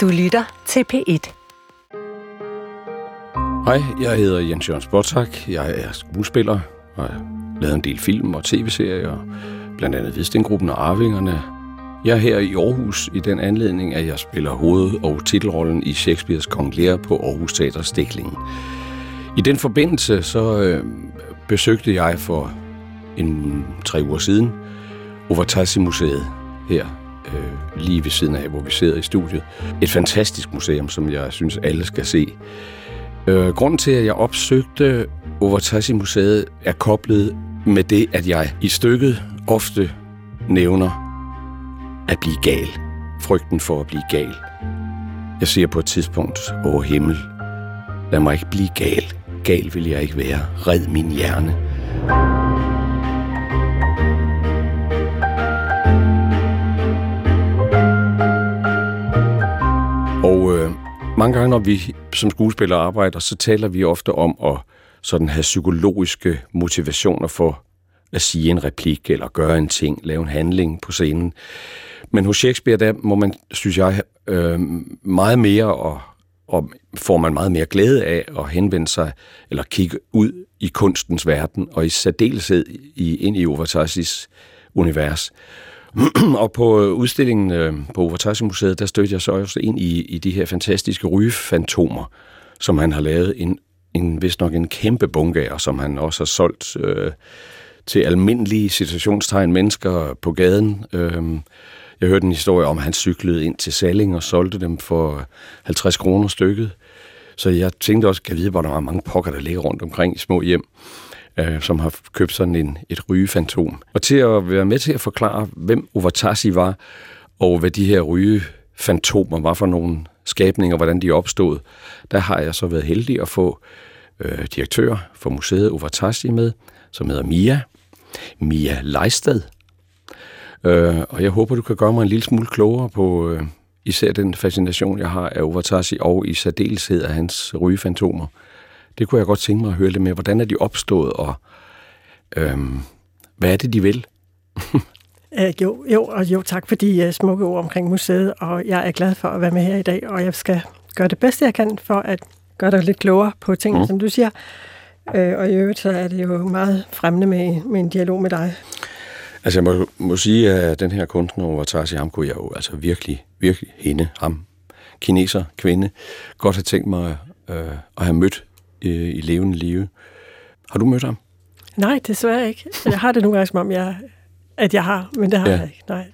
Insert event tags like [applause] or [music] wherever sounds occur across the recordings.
Du lytter til P1. Hej, jeg hedder Jens Jørgens Botak. Jeg er skuespiller og har lavet en del film og tv-serier, blandt andet Vestengruppen og Arvingerne. Jeg er her i Aarhus i den anledning, at jeg spiller hoved- og titelrollen i Shakespeares Kong Lear på Aarhus Teater Stiklingen. I den forbindelse så øh, besøgte jeg for en tre uger siden Overtasi-museet her øh, lige ved siden af, hvor vi sidder i studiet. Et fantastisk museum, som jeg synes, alle skal se. Øh, grunden til, at jeg opsøgte Overtassi Museet, er koblet med det, at jeg i stykket ofte nævner at blive gal. Frygten for at blive gal. Jeg siger på et tidspunkt, åh himmel, lad mig ikke blive gal. Gal vil jeg ikke være. Red min hjerne. Mange gange, når vi som skuespillere arbejder, så taler vi ofte om at sådan have psykologiske motivationer for at sige en replik, eller gøre en ting, lave en handling på scenen. Men hos Shakespeare, der må man, synes jeg, øh, meget mere, og, og får man meget mere glæde af at henvende sig, eller kigge ud i kunstens verden, og i særdeleshed i, ind i Overtasis univers. [clears throat] og på øh, udstillingen øh, på Overtassi Museet, der stødte jeg så også ind i, i de her fantastiske rygefantomer, som han har lavet en, en vist nok en kæmpe bunke af, og som han også har solgt øh, til almindelige situationstegn mennesker på gaden. Øh, jeg hørte en historie om, at han cyklede ind til Salling og solgte dem for 50 kroner stykket. Så jeg tænkte også, kan jeg vide, hvor der var mange pokker, der ligger rundt omkring i små hjem, øh, som har købt sådan en, et rygefantom. Og til at være med til at forklare, hvem Overtassi var, og hvad de her rygefantomer var for nogle skabninger, hvordan de opstod, der har jeg så været heldig at få øh, direktør for museet Overtassi med, som hedder Mia. Mia Leistad, Øh, og jeg håber, du kan gøre mig en lille smule klogere på øh, især den fascination, jeg har af Overtassi, og i særdeleshed af hans rygefantomer. Det kunne jeg godt tænke mig at høre lidt mere. Hvordan er de opstået, og øh, hvad er det, de vil? Uh, [laughs] jo, jo, og jo, tak for de uh, smukke ord omkring museet, og jeg er glad for at være med her i dag, og jeg skal gøre det bedste, jeg kan for at gøre dig lidt klogere på tingene, mm. som du siger. Uh, og i øvrigt, så er det jo meget fremmende med, med en dialog med dig. Altså jeg må, må sige, at den her kunstner, Overtassi, ham kunne jeg jo altså virkelig, virkelig hende, ham, kineser, kvinde, godt have tænkt mig øh, at have mødt øh, i levende live. Har du mødt ham? Nej, desværre ikke. Jeg har det nogle gange som om, jeg, at jeg har, men det har ja. jeg ikke. Nej.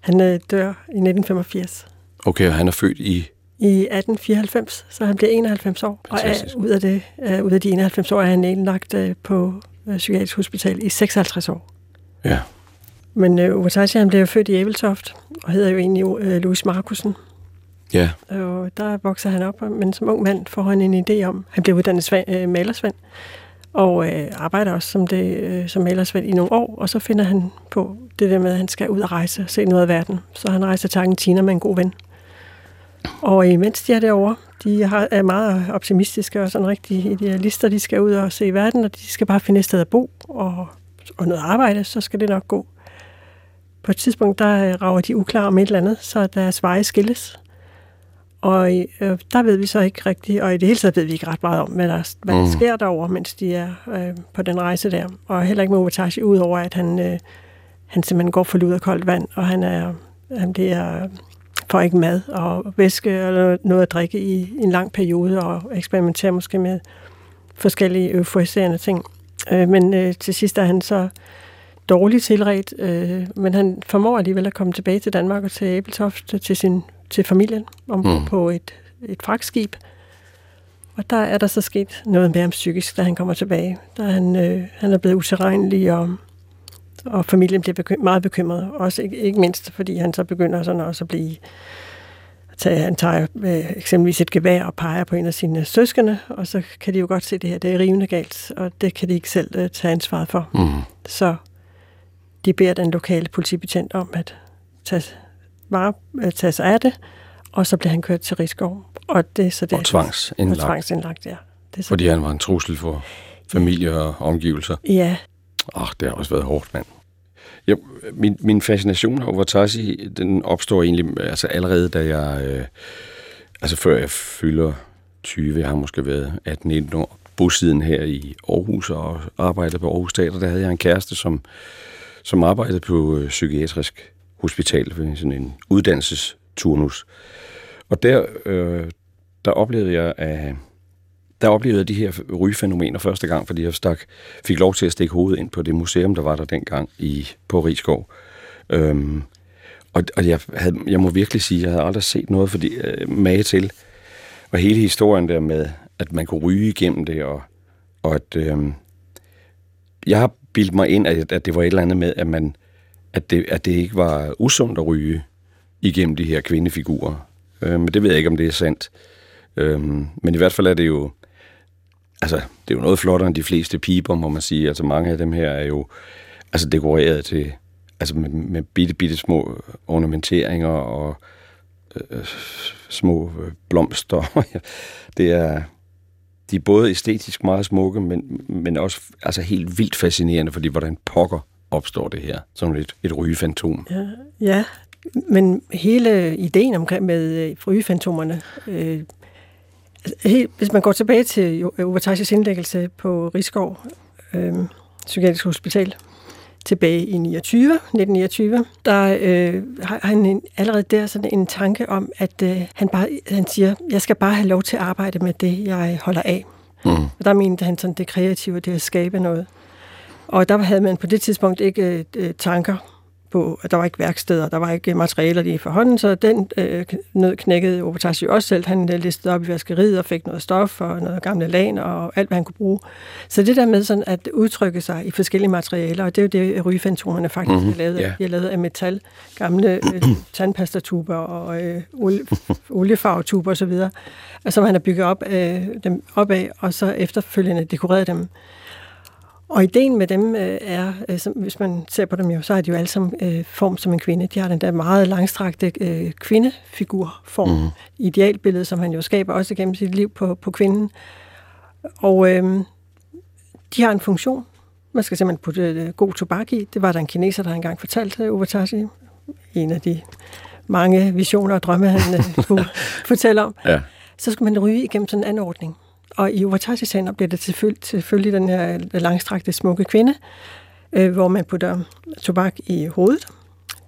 Han øh, dør i 1985. Okay, og han er født i? I 1894, så han bliver 91 år. Fantastisk. Og er, ud, af det, øh, ud af de 91 år er han indlagt øh, på øh, Psykiatrisk Hospital i 56 år. Ja. Men øh, Overtashi, han blev jo født i Æbeltoft, og hedder jo egentlig øh, Louis Markusen. Ja. Og der vokser han op, men som ung mand får han en idé om, han bliver uddannet svand, øh, malersvend, og øh, arbejder også som, det, øh, som malersvend i nogle år, og så finder han på det der med, at han skal ud og rejse og se noget af verden. Så han rejser til Argentina med en god ven. Og imens de er derovre, de har, er meget optimistiske og sådan rigtig idealister, de skal ud og se verden, og de skal bare finde et sted at bo og, og noget arbejde, så skal det nok gå. På et tidspunkt, der øh, rager de uklar om et eller andet, så deres veje skilles. Og øh, der ved vi så ikke rigtigt, og i det hele taget ved vi ikke ret meget om, hvad der, hvad der mm. sker derovre, mens de er øh, på den rejse der. Og heller ikke med Overtashi, udover at han, øh, han simpelthen går for lud og koldt vand, og han er, han bliver, får ikke mad og væske eller noget at drikke i en lang periode, og eksperimenterer måske med forskellige euforiserende ting. Øh, men øh, til sidst er han så dårligt tilret, øh, men han formår alligevel at komme tilbage til Danmark og til Æbeltoft til, sin, til familien om mm. på et, et fragtskib. Og der er der så sket noget mere om psykisk, da han kommer tilbage. Er han, øh, han er blevet utilregnelig, og, og familien bliver bekym- meget bekymret. Også ikke, ikke mindst, fordi han så begynder sådan også at blive... At tage, han tager øh, eksempelvis et gevær og peger på en af sine søskende, og så kan de jo godt se det her, det er rivende galt, og det kan de ikke selv øh, tage ansvaret for. Mm. Så de beder den lokale politibetjent om at tage, vare, at tage sig af det, og så bliver han kørt til Rigskov. Og, det, så det, og tvangsindlagt. Og tvangsindlagt, ja. Det så Fordi han var en trussel for familie og omgivelser. Ja. Åh, oh, det har også været hårdt, mand. Ja, min, min fascination over Tassi, den opstår egentlig altså allerede, da jeg øh, altså før jeg fylder 20, jeg har måske været 18-19 år, bosiden her i Aarhus og arbejdede på Aarhus Teater, der havde jeg en kæreste, som, som arbejdede på øh, psykiatrisk hospital, sådan en uddannelsesturnus. Og der, øh, der oplevede jeg, at der oplevede jeg de her rygefænomener første gang, fordi jeg stak, fik lov til at stikke hovedet ind på det museum, der var der dengang i, på Rigskov. Øhm, og og jeg, havde, jeg må virkelig sige, at jeg havde aldrig set noget fordi, øh, mage til. Og hele historien der med, at man kunne ryge igennem det, og, og at øh, jeg har bildt mig ind, at, at det var et eller andet med, at, man, at, det, at det ikke var usundt at ryge igennem de her kvindefigurer. Øh, men det ved jeg ikke, om det er sandt. Øh, men i hvert fald er det jo, altså, det er jo noget flottere end de fleste piber, må man sige. Altså mange af dem her er jo altså dekoreret til, altså med, med bitte, bitte små ornamenteringer og øh, små øh, blomster. [laughs] det er, de er både æstetisk meget smukke, men, men også altså helt vildt fascinerende, fordi hvordan pokker opstår det her, som et, et rygefantom. Ja, ja, men hele ideen omkring med øh, rygefantomerne, øh, altså, helt, hvis man går tilbage til Uvertages indlæggelse på Rigskov øh, Psykiatrisk Hospital, tilbage i 29, 1929, der øh, har han en, allerede der sådan en tanke om, at øh, han, bare, han siger, jeg skal bare have lov til at arbejde med det, jeg holder af. Mm. Og der mente han sådan det kreative, det at skabe noget. Og der havde man på det tidspunkt ikke øh, tanker på, at der var ikke værksteder, der var ikke materialer lige for hånden, så den øh, nød knækkede Obertas jo også selv. Han øh, listede op i vaskeriet og fik noget stof og noget gamle lagen og alt, hvad han kunne bruge. Så det der med sådan at udtrykke sig i forskellige materialer, og det er jo det, rygefantomerne faktisk mm-hmm. har lavet. Yeah. De har lavet af metal, gamle øh, [clears throat] tandpastatuber og øh, olie, oliefarvetuber osv., som han har bygget op, øh, dem op af, og så efterfølgende dekoreret dem. Og ideen med dem øh, er, øh, som, hvis man ser på dem jo, så er de jo alle sammen øh, form som en kvinde. De har den der meget langstrakte øh, kvindefigurform, mm. idealbillede, som han jo skaber også gennem sit liv på, på kvinden. Og øh, de har en funktion. Man skal simpelthen putte øh, god tobak i. Det var der en kineser, der engang fortalte Uvatashi. En af de mange visioner og drømme, han øh, kunne [laughs] fortælle om. Ja. Så skulle man ryge igennem sådan en anordning. Og i Overtashi-sagen bliver det selvfølgelig, selvfølgelig den her langstrakte smukke kvinde, øh, hvor man putter tobak i hovedet.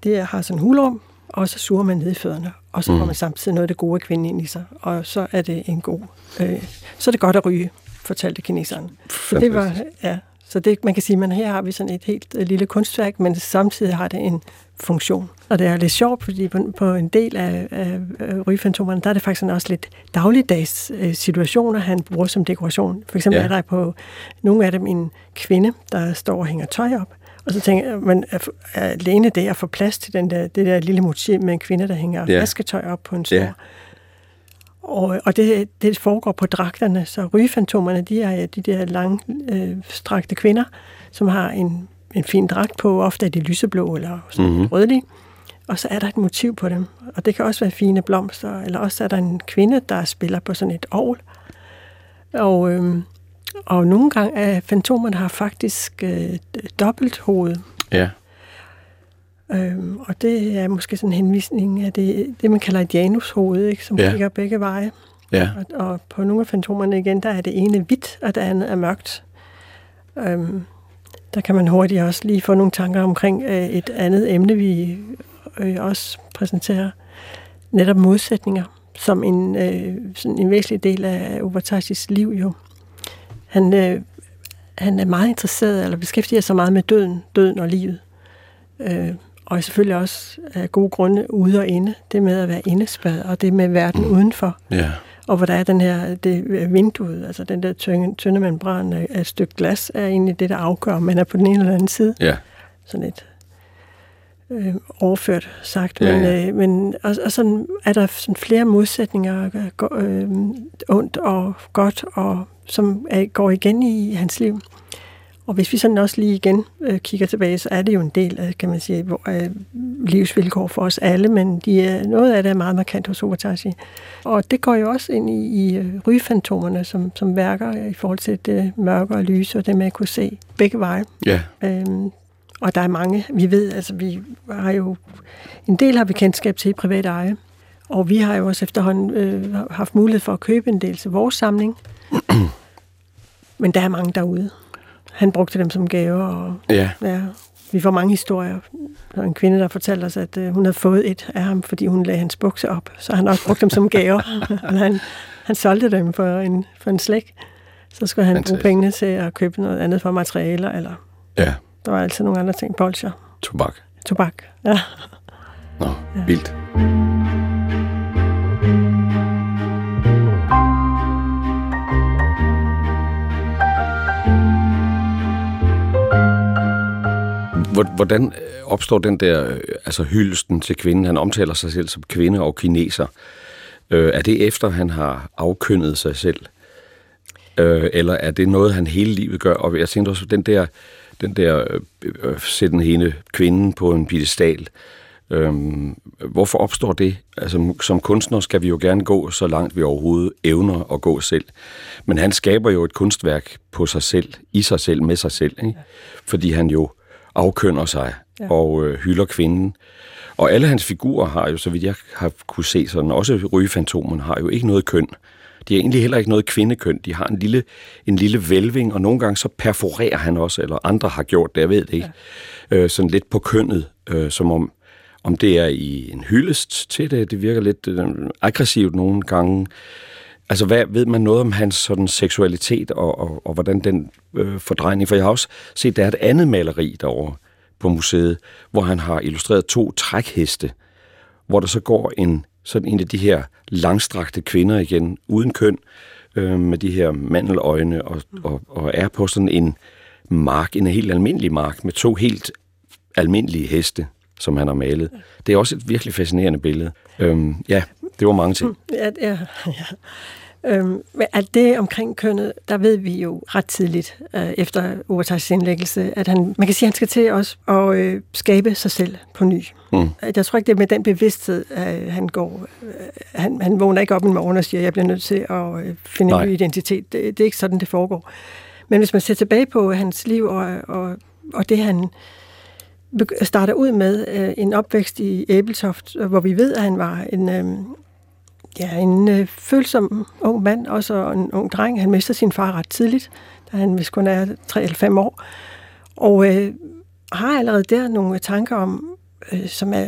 Det har sådan en hulrum, og så suger man ned i fødderne, og så får mm. man samtidig noget af det gode kvinde ind i sig, og så er det en god... Øh, så er det godt at ryge, fortalte kineseren. Så det var, ja, så det, man kan sige, at her har vi sådan et helt øh, lille kunstværk, men samtidig har det en funktion. Og det er lidt sjovt, fordi på, på en del af, af, rygefantomerne, der er det faktisk også lidt dagligdags øh, situationer, han bruger som dekoration. For eksempel ja. er der på nogle af dem en kvinde, der står og hænger tøj op, og så tænker jeg, man er, er alene det at få plads til den der, det der lille motiv med en kvinde, der hænger ja. vasketøj op på en stor. Ja. Og, og det, det foregår på dragterne, så rygefantomerne, de er de der lange, øh, strakte kvinder, som har en, en fin dragt på, ofte er de lyseblå eller sådan mm-hmm. rødlige. Og så er der et motiv på dem, og det kan også være fine blomster, eller også er der en kvinde, der spiller på sådan et ovl. Og, øh, og nogle gange er fantomerne har faktisk øh, dobbelt hoved. Ja. Øhm, og det er måske sådan en henvisning af det, det man kalder et janushoved, ikke, som ja. kigger begge veje. Ja. Og, og på nogle af fantomerne igen, der er det ene hvidt, og det andet er mørkt. Øhm, der kan man hurtigt også lige få nogle tanker omkring øh, et andet emne, vi øh, også præsenterer. Netop modsætninger, som en, øh, sådan en væsentlig del af Ubertashis liv jo. Han, øh, han er meget interesseret, eller beskæftiger sig meget med døden, døden og livet. Øh, og selvfølgelig også af gode grunde ude og inde. Det med at være indespad, og det med verden mm. udenfor. Ja. Og hvor der er den her, det vinduet, altså den der tynde, tynde membran af et stykke glas, er egentlig det, der afgør, om man er på den ene eller anden side. Ja. Sådan et øh, overført sagt. Ja, men, ja. Øh, men og, og sådan er der sådan flere modsætninger, øh, ondt og godt, og som er, går igen i hans liv. Og hvis vi sådan også lige igen øh, kigger tilbage, så er det jo en del af, kan man sige, hvor, øh, livsvilkår for os alle, men de er, noget af det er meget markant hos Obertashi. Og det går jo også ind i, i øh, rygefantomerne, som, som værker i forhold til det mørke og lyse, og det med at kunne se begge veje. Ja. Øhm, og der er mange, vi ved, altså vi har jo, en del har vi kendskab til i privat eje, Og vi har jo også efterhånden øh, haft mulighed for at købe en del til vores samling. [clears throat] Men der er mange derude. Han brugte dem som gaver, og Ja, ja, vi får mange historier. Der er en kvinde, der fortalte os, at øh, hun havde fået et af ham, fordi hun lagde hans bukser op. Så han også brugte dem som gaver. [laughs] og han, han solgte dem for en, for en slæk. Så skulle han bruge Fantastisk. pengene til at købe noget andet for materialer, eller ja. der var altid nogle andre ting. Bolcher, Tobak. tobak. Ja. Nå, ja. vildt. Hvordan øh, opstår den der øh, altså hyldesten til kvinden? Han omtaler sig selv som kvinde og kineser. Øh, er det efter, han har afkyndet sig selv? Øh, eller er det noget, han hele livet gør? Og jeg tænkte også, den der, den der øh, øh, sætten hende kvinden på en pedestal. Øhm, hvorfor opstår det? Altså, som kunstner skal vi jo gerne gå så langt, vi overhovedet evner at gå selv. Men han skaber jo et kunstværk på sig selv, i sig selv, med sig selv. Ikke? Fordi han jo afkønner sig ja. Og øh, hylder kvinden. Og alle hans figurer har jo, så vidt jeg har kunne se sådan, også rygefantomen har jo ikke noget køn. De har egentlig heller ikke noget kvindekøn. De har en lille, en lille vælving, og nogle gange så perforerer han også, eller andre har gjort det, jeg ved det ikke. Ja. Øh, sådan lidt på kønnet, øh, som om, om det er i en hyldest til det. Det virker lidt øh, aggressivt nogle gange. Altså, hvad ved man noget om hans sådan seksualitet, og, og, og hvordan den øh, fordrejning? For jeg har også set, der er et andet maleri derovre på museet, hvor han har illustreret to trækheste, hvor der så går en sådan en af de her langstrakte kvinder igen, uden køn, øh, med de her mandeløjne, og, og, og er på sådan en mark, en helt almindelig mark, med to helt almindelige heste, som han har malet. Det er også et virkelig fascinerende billede. Øhm, ja, det var mange ting. Ja, [laughs] ja, ja. Øhm, men at det omkring kønnet, der ved vi jo ret tidligt øh, efter Overtejs indlæggelse, at han, man kan sige, at han skal til også at øh, skabe sig selv på ny. Mm. Jeg tror ikke, det er med den bevidsthed, at han går. Øh, han, han vågner ikke op en morgen og siger, at jeg bliver nødt til at øh, finde Nej. en ny identitet. Det, det er ikke sådan, det foregår. Men hvis man ser tilbage på hans liv og, og, og det, han starter ud med, øh, en opvækst i Æbeltoft, hvor vi ved, at han var en... Øh, Ja, en øh, følsom ung mand, også en ung dreng. Han mister sin far ret tidligt, da han hvis kun er 3 eller 5 år. Og øh, har allerede der nogle tanker om, øh, som er,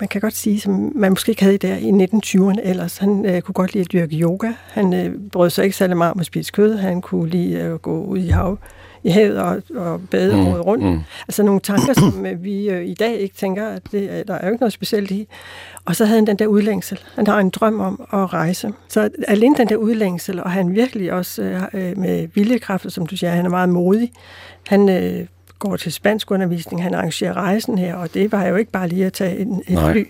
man kan godt sige, som man måske ikke havde der i 1920'erne ellers. Han øh, kunne godt lide at dyrke yoga. Han øh, brød sig ikke særlig meget om at spise kød. Han kunne lide at gå ud i hav i havet og, og bade Mm, året rundt. mm. Altså nogle tanker, som øh, vi øh, i dag ikke tænker, at det, er- der er jo ikke noget specielt i. Og så havde han den der udlængsel. Han har en drøm om at rejse. Så alene den der udlængsel, og han virkelig også øh, øh, med viljekræfter, som du siger, han er meget modig. Han øh, går til spansk undervisning, han arrangerer rejsen her, og det var jo ikke bare lige at tage en, et Nej. fly.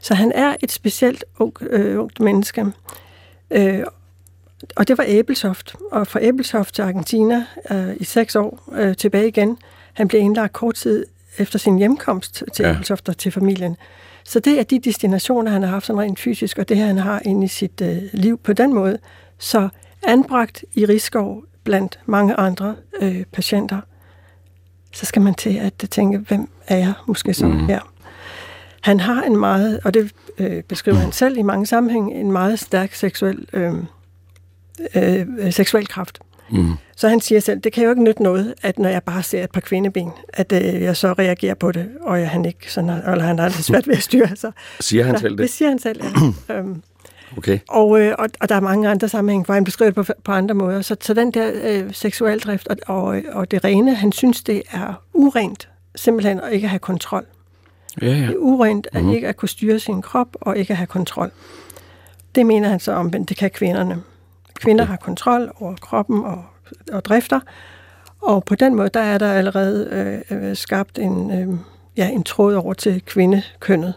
Så han er et specielt ung, øh, ungt menneske. Øh, og det var Æbelsoft. Og fra Æbelsoft til Argentina øh, i seks år øh, tilbage igen. Han blev indlagt kort tid efter sin hjemkomst til Ja. Æbelsoft og til familien. Så det er de destinationer, han har haft sådan rent fysisk, og det han har inde i sit øh, liv på den måde. Så anbragt i Rigskov blandt mange andre øh, patienter, så skal man til at tænke, hvem er jeg måske så mm. her? Han har en meget, og det øh, beskriver han selv i mange sammenhænge, en meget stærk seksuel, øh, øh, seksuel kraft. Mm. Så han siger selv, det kan jo ikke nytte noget, at når jeg bare ser et par kvindeben, at øh, jeg så reagerer på det, og jeg, han ikke sådan, har- eller han har lidt svært ved at styre sig. Siger han Så selv Det det? siger han selv, ja. [clears throat] øhm, Okay. og, øh, og, og der er mange andre sammenhænge, hvor han beskriver det på, på andre måder. Så, så den der øh, seksualdrift og, og, og det rene, han synes, det er urent, simpelthen at ikke have kontrol. Ja, ja. Det er urent at Mhm. ikke at kunne styre sin krop og ikke at have kontrol. Det mener han så omvendt, det kan kvinderne. Kvinder har kontrol over kroppen og, og drifter, og på den måde, der er der allerede øh, øh, skabt en, øh, ja, en tråd over til kvindekønnet.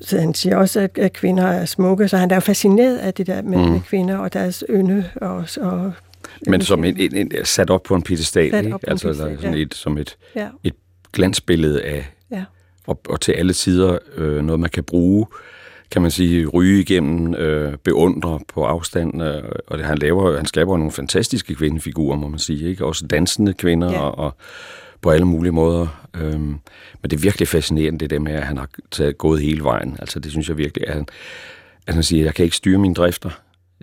Så han siger også, at, at kvinder er smukke, så han er jo fascineret af det der med, Mm. med kvinder og deres ynde. Og, og, Men som en, en, en, sat op på en pedestal, Sat ikke? en Altså piedestal, sådan ja. et, som et, Ja, et glansbillede af, ja. og, og til alle tider øh, noget, man kan bruge, kan man sige, ryge igennem, øh, beundre på afstand. Øh, og det, han, laver, han skaber nogle fantastiske kvindefigurer, må man sige. Ikke? Også dansende kvinder Ja. og, og på alle mulige måder. Øhm, men det er virkelig fascinerende, det der med, at han har taget, gået hele vejen. Altså, det synes jeg virkelig, at han, at han siger, at jeg kan ikke styre mine drifter,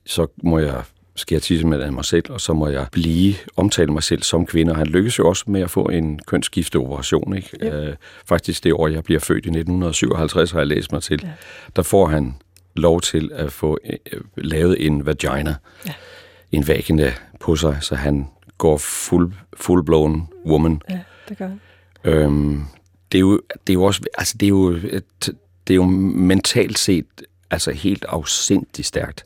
så må jeg skal jeg tisse med mig selv, og så må jeg blive, omtale mig selv som kvinde. Og han lykkes jo også med at få en kønsskifteoperation. Ikke? Ja. Øh, faktisk det år, jeg bliver født i 1957, har jeg læst mig til. Ja. Der får han lov til at få øh, lavet en vagina, ja. en vagina på sig, så han går full, full-blown woman. Ja, det gør han. Øhm, det er jo, det er jo også, altså det er jo, det er jo mentalt set altså helt afsindigt stærkt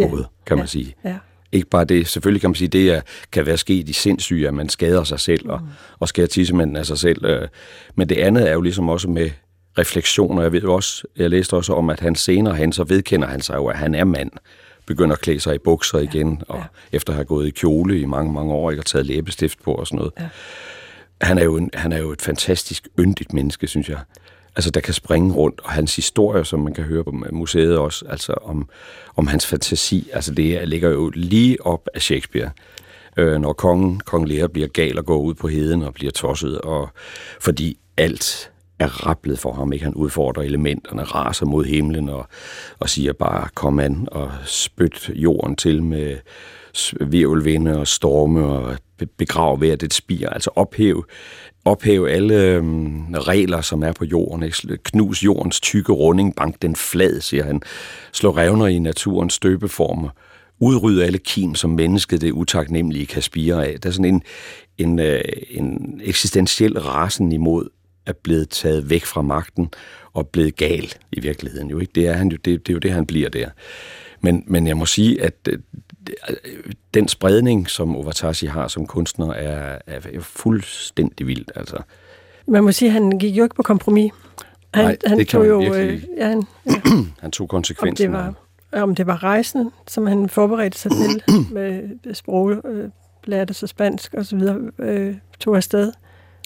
ja. kan man ja. sige. Ja. Ikke bare det, selvfølgelig kan man sige, det er, kan være sket i sindssyge, at man skader sig selv og, mm. og skærer tissemanden af sig selv. Øh, men det andet er jo ligesom også med refleksioner. Jeg ved også, jeg læste også om, at han senere hen, så vedkender han sig jo, at han er mand begynder at klæde sig i bukser ja. igen, og ja. efter at have gået i kjole i mange, mange år, ikke, og taget læbestift på og sådan noget. Ja. Han, er jo en, han er jo et fantastisk yndigt menneske, synes jeg altså der kan springe rundt, og hans historie, som man kan høre på museet også, altså om, om hans fantasi, altså det ligger jo lige op af Shakespeare. Øh, når kongen, kong Lear bliver gal og går ud på heden og bliver tosset, og fordi alt er rapplet for ham, ikke? Han udfordrer elementerne, raser mod himlen og, og siger bare, kom an og spyt jorden til med virvelvinde og storme og begrave hvert et spir, altså ophæve ophæve alle øhm, regler, som er på jorden. Ikke? Knus jordens tykke runding, bank den flad, siger han. Slå revner i naturens støbeformer. Udrydde alle kim, som mennesket det utaknemmelige kan spire af. Der er sådan en, en, øh, en eksistentiel rasen imod er blevet taget væk fra magten og blevet gal i virkeligheden. Jo, ikke? Det, er han jo, det, det er jo det, han bliver der. Men, men jeg må sige, at øh, den spredning, som Ovatashi har som kunstner, er, er fuldstændig vildt. Altså. Man må sige, at han gik jo ikke på kompromis. Han, Nej, han det kan tog man jo, øh, ja, han, ja. [clears throat] han tog konsekvensen. Om det var, om det var rejsen, som han forberedte sig til [clears throat] med sprog, øh, lærte sig spansk og så videre, øh, tog afsted,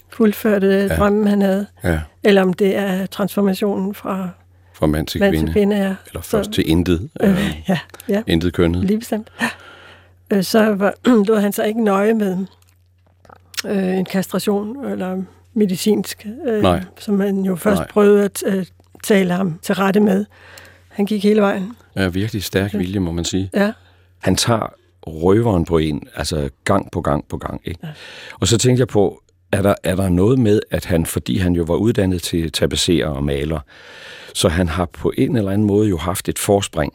fuldførte ja. drømmen, han havde. Ja. Eller om det er transformationen fra fra mand til mand kvinde. Til kvinde ja. Eller først så, til intet. [laughs] Øh, ja, ja. Intet kønnet. Lige bestemt. Ja. Øh, så var, [clears throat] lod han sig ikke nøje med øh, en kastration eller medicinsk, øh, Nej. som han jo først Nej. prøvede at øh, tale ham til rette med. Han gik hele vejen. Ja, virkelig stærk vilje, må man sige. Ja. Han tager røveren på en, altså gang på gang på gang. Ikke? Ja. Og så tænkte jeg på, er der, er der noget med, at han, fordi han jo var uddannet til tapasserer og maler, så han har på en eller anden måde jo haft et forspring.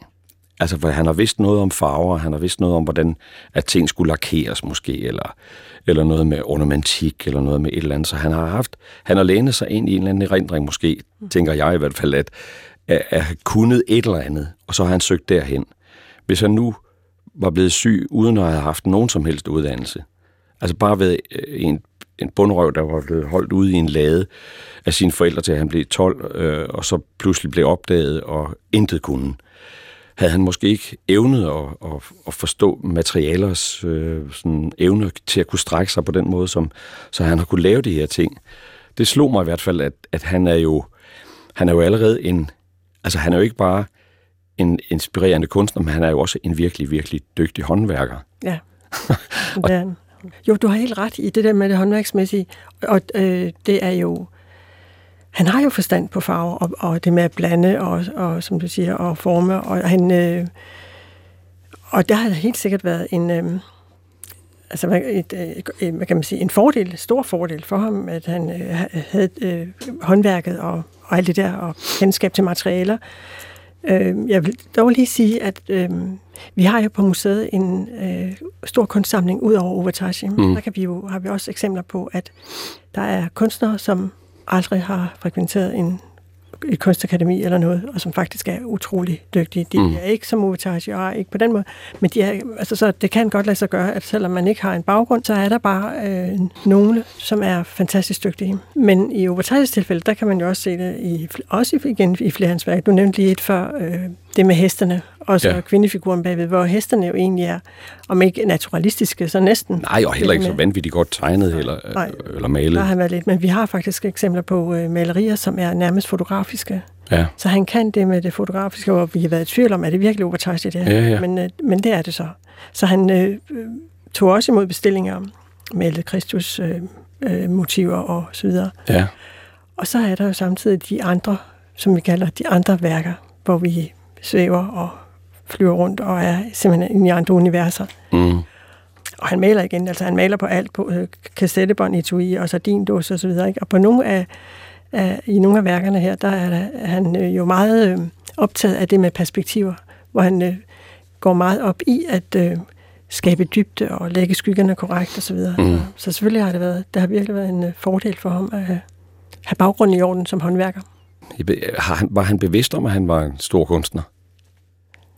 Altså, for han har vidst noget om farver, han har vidst noget om, hvordan at ting skulle lakeres måske, eller, eller noget med ornamentik, eller noget med et eller andet. Så han har haft, han har lænet sig ind i en eller anden erindring måske, tænker jeg i hvert fald, at, at, at have kunnet et eller andet, og så har han søgt derhen. Hvis han nu var blevet syg, uden at have haft nogen som helst uddannelse, altså bare ved øh, en en bundrøv, der var blevet holdt ude i en lade af sine forældre til, han blev 12, øh, og så pludselig blev opdaget og intet kunne. Havde han måske ikke evnet at, at, at forstå materialers øh, sådan evne til at kunne strække sig på den måde, som, så han har kunne lave de her ting. Det slog mig i hvert fald, at, at han er jo han er jo allerede en, altså han er jo ikke bare en inspirerende kunstner, men han er jo også en virkelig, virkelig dygtig håndværker. Ja, [laughs] det er han. Jo, du har helt ret i det der med det håndværksmæssige, og øh, det er jo... Han har jo forstand på farver, og, og det med at blande, og, og som du siger, og forme, og han... Øh, og der har helt sikkert været en... Øh, altså, et, et, hvad kan man sige, en fordel, stor fordel for ham, at han øh, havde øh, håndværket og, og alt det der, og kendskab til materialer. Øh, jeg vil dog lige sige, at øh, vi har jo på museet en øh, stor kunstsamling ud over Overtashi. Mm. Der kan vi jo, har vi også eksempler på, at der er kunstnere, som aldrig har frekventeret en et kunstakademi eller noget, og som faktisk er utrolig dygtige. De mm. er ikke som Uvitashi, og ikke på den måde, men de er, altså, så det kan godt lade sig gøre, at selvom man ikke har en baggrund, så er der bare øh, nogle, som er fantastisk dygtige. Men i Uvatashis tilfælde, der kan man jo også se det, i, også igen i flere hans værk. Du nævnte lige et før, øh, det med hestene, og så ja. kvindefiguren bagved, hvor hestene jo egentlig er, om ikke naturalistiske, så næsten. Nej, og heller ikke så vanvittigt godt tegnet eller, Nej, eller malet. Der har været lidt, men vi har faktisk eksempler på øh, malerier, som er nærmest fotografiske. Ja. Så han kan det med det fotografiske, og vi har været i tvivl om, er det virkelig Obertage det her? Ja, ja. Men, øh, men det er det så. Så han øh, tog også imod bestillinger, malet Kristus, øh, øh, motiver og så videre. Ja. Og så er der jo samtidig de andre, som vi kalder de andre værker, hvor vi svæver og flyver rundt og er simpelthen i andre universer. Mm. Og han maler igen, altså han maler på alt, på øh, kassettebånd, etui og sardindås og så videre. Ikke? Og på nogle af, af, i nogle af værkerne her, der er, der, er han øh, jo meget øh, optaget af det med perspektiver, hvor han øh, går meget op i at øh, skabe dybde og lægge skyggerne korrekt og så videre. Mm. Så selvfølgelig har det været, det har virkelig været en øh, fordel for ham at øh, have baggrund i orden som håndværker. Har han, var han bevidst om, at han var en stor kunstner?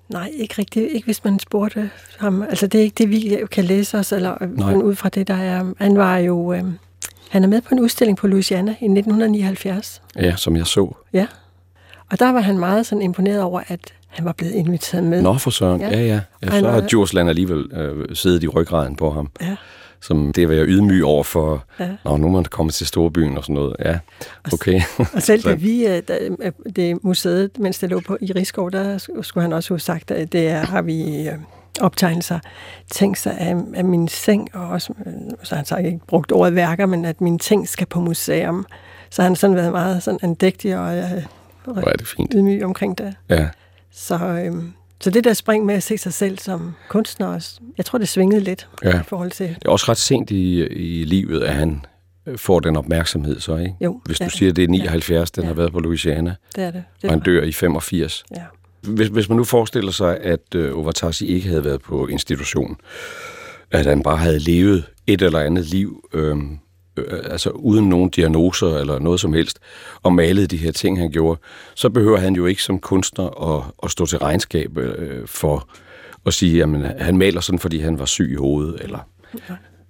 Nej, ikke rigtigt. Ikke hvis man spurgte ham. Altså, det er ikke det, vi kan læse os, eller Nej. Ud fra det, der er. Han var jo... Øh, han er med på en udstilling på Louisiana i 1979. Ja, som jeg så. Ja. Og der var han meget sådan imponeret over, at han var blevet inviteret med. Nå for søren. Ja, Ja. ja. ja. så har Djursland alligevel øh, siddet i ryggraden på ham. Ja. Som det var jeg ydmyg over for, Ja. Nå, nu er man kommet til storbyen og sådan noget. Ja, okay. Og selv [laughs] da Så- vi, øh, da, øh, det museet, mens det lå på i Rigskov, der sk- skulle han også have sagt, at det er, har vi øh, optegnelser, tænkt sig af, af min seng, og også, så har han sagt ikke brugt ordet værker, men at min ting skal på museum. Så har han sådan været meget sådan andægtig og øh, Hvor er det fint. ydmyg omkring det. Ja. Så, øh, så det der spring med at se sig selv som kunstner også, jeg tror, det svingede lidt Ja. i forhold til... Det er også ret sent i, i livet, at han øh, får den opmærksomhed så, ikke? Jo, Hvis du er siger, at det er 79, den Ja. har været på Louisiana, Det er det. det og han dør i 85. Ja. Hvis, hvis man nu forestiller sig, at øh, Overtasi ikke havde været på institution, at han bare havde levet et eller andet liv, øh, øh, altså uden nogen diagnoser eller noget som helst, og malet de her ting, han gjorde, så behøver han jo ikke som kunstner at, at stå til regnskab øh, for at sige, at han maler sådan, fordi han var syg i hovedet, eller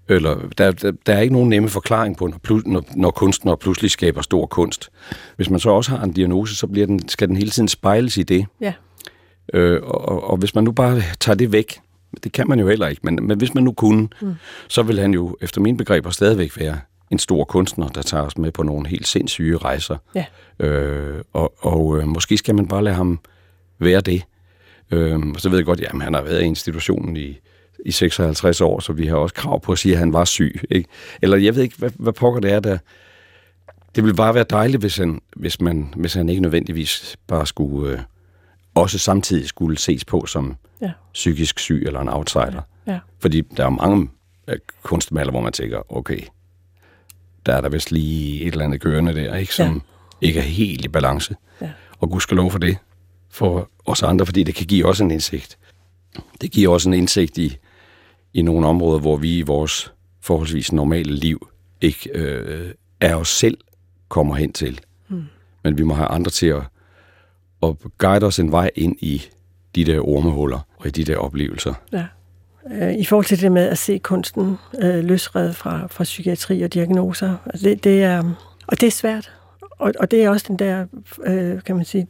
eller der, der, der er ikke nogen nemme forklaring på, når, når, når kunstnere pludselig skaber stor kunst. Hvis man så også har en diagnose, så bliver den, skal den hele tiden spejles i det. ja. Øh, og, og, og hvis man nu bare tager det væk, det kan man jo heller ikke, men, men hvis man nu kunne, mm. så vil han jo efter mine begreber stadigvæk være en stor kunstner, der tager os med på nogle helt sindssyge rejser. Ja. Øh, og og øh, måske skal man bare lade ham være det. Øh, og så ved jeg godt, at han har været i institutionen i, i 56 år, så vi har også krav på at sige, at han var syg. Ikke? Eller jeg ved ikke, hvad, hvad pokker det er, der... Det ville bare være dejligt, hvis han, hvis man, hvis han ikke nødvendigvis bare skulle... Øh, også samtidig skulle ses på som Ja. psykisk syg eller en outsider. Ja. Fordi der er mange øh, kunstmaler, hvor man tænker, okay, der er der vist lige et eller andet kørende der, ikke, som ja. ikke er helt i balance. Ja. Og gud skal lov for det, for os andre, fordi det kan give os en indsigt. Det giver også en indsigt i, i nogle områder, hvor vi i vores forholdsvis normale liv ikke øh, er os selv kommer hen til. Mm. Men vi må have andre til at, at guide os en vej ind i de der ormehuller og i de der oplevelser. Ja. Øh, I forhold til det med at se kunsten øh, løsredet fra, fra psykiatri og diagnoser, altså det, det er, og det er svært. Og, og det er også den der, øh, kan man sige,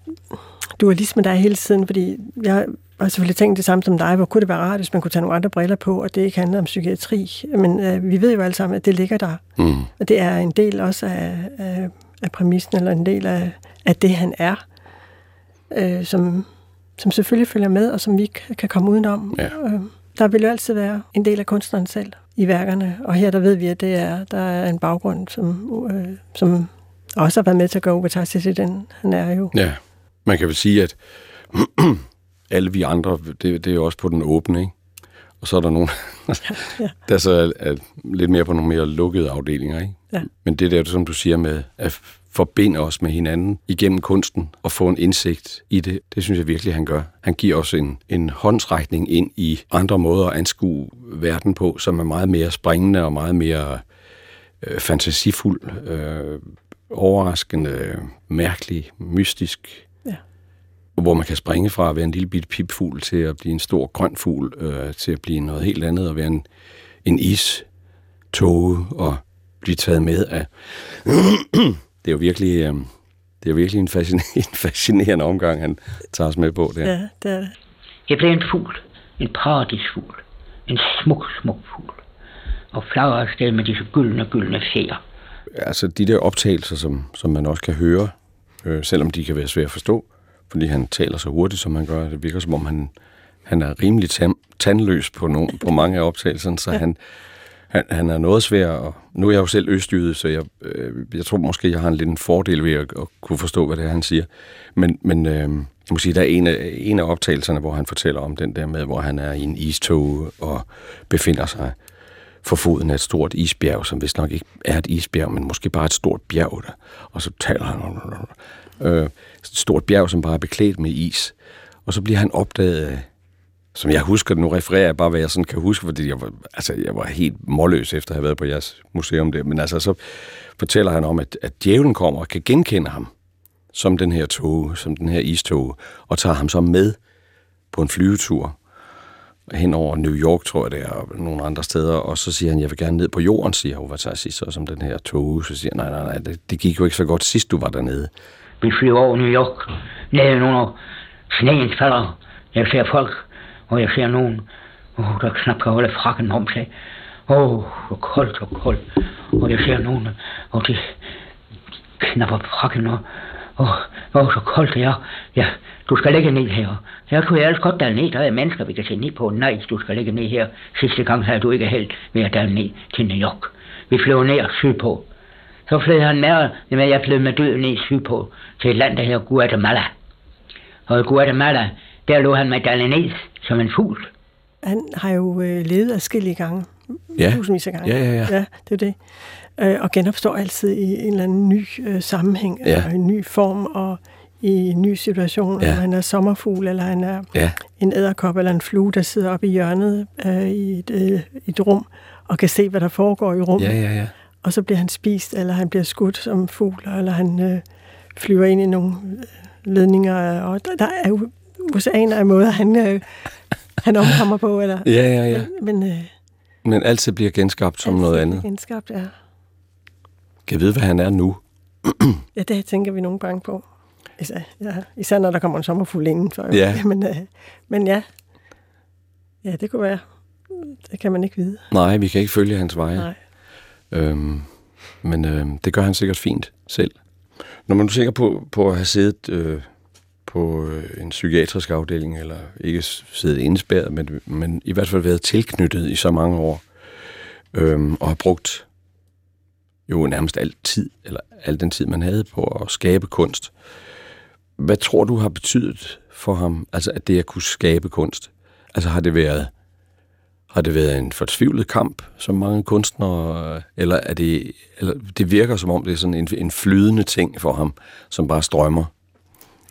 dualisme, der er hele tiden, fordi jeg har selvfølgelig tænkt det samme som dig, hvor kunne det være rart, hvis man kunne tage nogle andre briller på, og det ikke handler om psykiatri. Men øh, vi ved jo alle sammen, at det ligger der. Mm. Og det er en del også af, af, af præmissen, eller en del af, af det, han er, øh, som, som selvfølgelig følger med, og som vi ikke kan komme udenom. Ja. Øh, der vil jo altid være en del af kunstneren selv i værkerne, og her der ved vi, at det er, der er en baggrund, som, øh, som også har været med til at gøre Overtasi til den, han er jo. Ja, man kan vel sige, at [clears throat] alle vi andre, det, det er jo også på den åbne, ikke? Og så er der nogen, [laughs] ja. der så er, er lidt mere på nogle mere lukkede afdelinger, ikke? Ja. Men det der, som du siger med at forbinde os med hinanden igennem kunsten og få en indsigt i det, det synes jeg virkelig, han gør. Han giver os en, en håndsrækning ind i andre måder at anskue verden på, som er meget mere springende og meget mere øh, fantasifuld, øh, overraskende, mærkelig, mystisk. Hvor man kan springe fra at være en lille bitte pipfugl til at blive en stor grøn fugl, øh, til at blive noget helt andet og være en, en is tåge og blive taget med af. [clears throat] det er jo virkelig, øh, det er virkelig en, fascinerende, [laughs] en fascinerende omgang, han tager os med på der. Ja, det er det. Jeg blev en fugl, en paradisfugl, en smuk, smuk fugl, og flagrer afsted med disse gyldne, gyldne fjer. Altså de der optagelser, som, som man også kan høre, øh, selvom de kan være svære at forstå, fordi han taler så hurtigt, som han gør. Det virker som om, han, han er rimelig tandløs på, nogle, på mange af optagelserne, så han, han, han er noget svær, og nu er jeg jo selv østjyde, så jeg, øh, jeg tror måske, jeg har en lille fordel ved at, at kunne forstå, hvad det er, han siger. Men, men øh, jeg må sige, der er en af, en af optagelserne, hvor han fortæller om den der med, hvor han er i en istog og befinder sig for foden af et stort isbjerg, som vist nok ikke er et isbjerg, men måske bare et stort bjerg. Der. Og så taler han øh, et stort bjerg, som bare er beklædt med is. Og så bliver han opdaget af, som jeg husker det, nu refererer jeg bare, hvad jeg sådan kan huske, fordi jeg var, altså, jeg var helt målløs efter at have været på jeres museum der. Men altså, så fortæller han om, at, at djævlen kommer og kan genkende ham som den her tog, som den her istog, og tager ham så med på en flyvetur hen over New York, tror jeg det er, og nogle andre steder, og så siger han, jeg vil gerne ned på jorden, siger Ovatasi, så som den her tog, så siger han, nej, nej, nej, det, det gik jo ikke så godt sidst, du var dernede. Vi flyver over New York, nedenunder sneen falder. Jeg ser folk, og jeg ser nogen, oh, der knap kan holde frakken om sig. Åh, oh, hvor koldt og koldt. Og jeg ser nogen, og de knapper frakken, og åh, oh, oh, så koldt det er. Ja, du skal ligge ned her. Her kunne jeg ellers godt dale ned. Der er mennesker, vi kan se ned på. Nej, du skal ligge ned her. Sidste gang havde du ikke held med at dale ned til New York. Vi flyver ned sydpå. Så fløj han med, med jeg fløj med døden ned sydpå til et land, der hedder Guatemala. Og i Guatemala, der lå han med dale ned som en fugl. Han har jo øh, levet afskillige gange. Ja. Tusindvis af gange. Ja, ja, ja. ja det er det. Øh, og genopstår altid i en eller anden ny øh, sammenhæng, Ja. og en ny form, og i en ny situation. Ja. Ja. Han er sommerfugl, eller han er Ja, en æderkop, eller en flue, der sidder oppe i hjørnet øh, i, et, øh, i et rum, og kan se, hvad der foregår i rummet. ja, ja, ja. Og så bliver han spist, eller han bliver skudt som fugl, eller han øh, flyver ind i nogle øh, ledninger. Og der, er jo oceaner af måder, han, øh, han omkommer på. Eller, Ja, ja, ja. Men, men øh, Men altid bliver genskabt som noget andet. Genskabt, ja. Kan vide, hvad han er nu. [clears throat] ja, det tænker vi nogle gange på. Især, ja, især når der kommer en sommerfugl indenfor. jo. Ja. [laughs] Men, øh, men ja, ja, det kunne være. Det kan man ikke vide. Nej, vi kan ikke følge hans veje. Nej. Øhm, men øh, det gør han sikkert fint selv. Når man nu tænker på, på at have siddet øh, på øh, en psykiatrisk afdeling, eller ikke siddet indespærret, men, men i hvert fald været tilknyttet i så mange år, øhm, og har brugt jo nærmest al tid, eller al den tid, man havde på at skabe kunst. Hvad tror du har betydet for ham, altså at det at kunne skabe kunst? Altså har det været har det været en fortvivlet kamp, som mange kunstnere, eller er det, eller det virker som om det er sådan en, en flydende ting for ham, som bare strømmer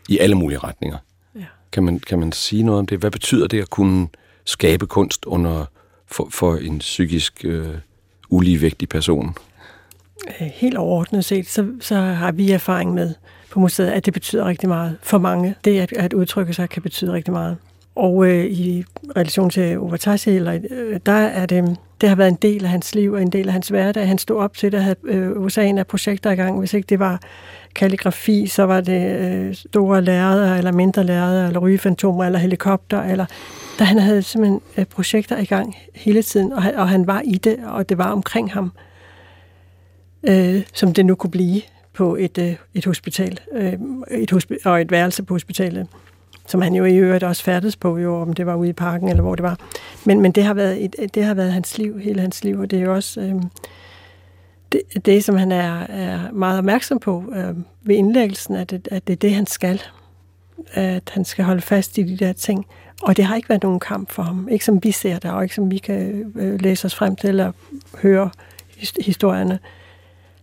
i alle mulige retninger. Ja. Kan man, kan man sige noget om det? Hvad betyder det at kunne skabe kunst under, for, for en psykisk øh, uligevægtig person? Øh, Helt overordnet set, så, så har vi erfaring med på museet, at det betyder rigtig meget for mange. Det at, at udtrykke sig kan betyde rigtig meget. Og øh, i relation til Ovatasi, eller, øh, der er det, det har været en del af hans liv og en del af hans hverdag. Han stod op til det, at have øh, USA'en af projekter i gang. Hvis ikke det var kalligrafi, så var det øh, store lærreder, eller mindre lærreder, eller rygefantomer, eller helikopter, eller der han havde simpelthen øh, projekter i gang hele tiden, og og han var i det, og det var omkring ham øh, som det nu kunne blive på et, øh, et hospital, øh, et hospi- og et værelse på hospitalet, som han jo i øvrigt også færdes på, jo, om det var ude i parken eller hvor det var. Men, men det, har været et, det har været hans liv, hele hans liv, og det er jo også øh, det, det, som han er, er meget opmærksom på øh, ved indlæggelsen, at det, at det er det, han skal. At han skal holde fast i de der ting. Og det har ikke været nogen kamp for ham. Ikke som vi ser det, og ikke som vi kan øh, læse os frem til eller høre historierne.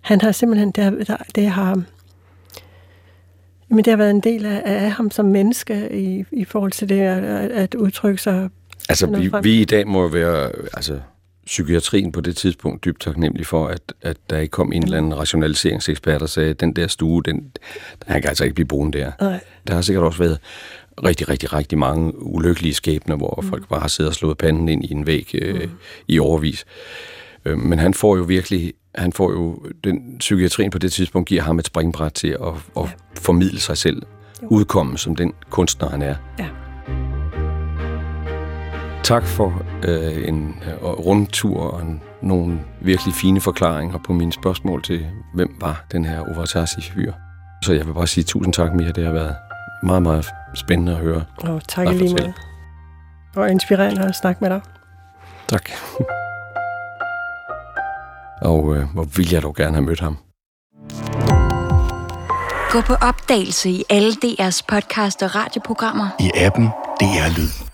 Han har simpelthen, det har, der- det har, men det har været en del af, af ham som menneske i, i forhold til det at, at udtrykke sig. Altså, vi, frem. vi i dag må være, altså, psykiatrien på det tidspunkt dybt taknemmelig for, at, at der ikke kom en eller anden rationaliseringsekspert og sagde, den der stue, den, han kan altså ikke blive boende der. Nej. Der har sikkert også været rigtig, rigtig, rigtig mange ulykkelige skæbner, hvor mm. folk bare har siddet og slået panden ind i en væg øh, mm. i overvis. Øh, men han får jo virkelig, han får jo, den psykiatrien på det tidspunkt giver ham et springbræt til at, at ja. formidle sig selv, Jo. udkomme som den kunstner, han er. Ja. Tak for øh, en øh, rundtur og en, nogle virkelig fine forklaringer på mine spørgsmål til, hvem var den her Ovatasi-fyr. Så jeg vil bare sige tusind tak, Mia. Det har været meget, meget spændende at høre. Og tak lige måde. Og inspirerende at snakke med dig. Tak. [laughs] Og øh, hvor ville jeg dog gerne have mødt ham. Gå på opdagelse i alle DR's podcast og radioprogrammer. I appen DR Lyd.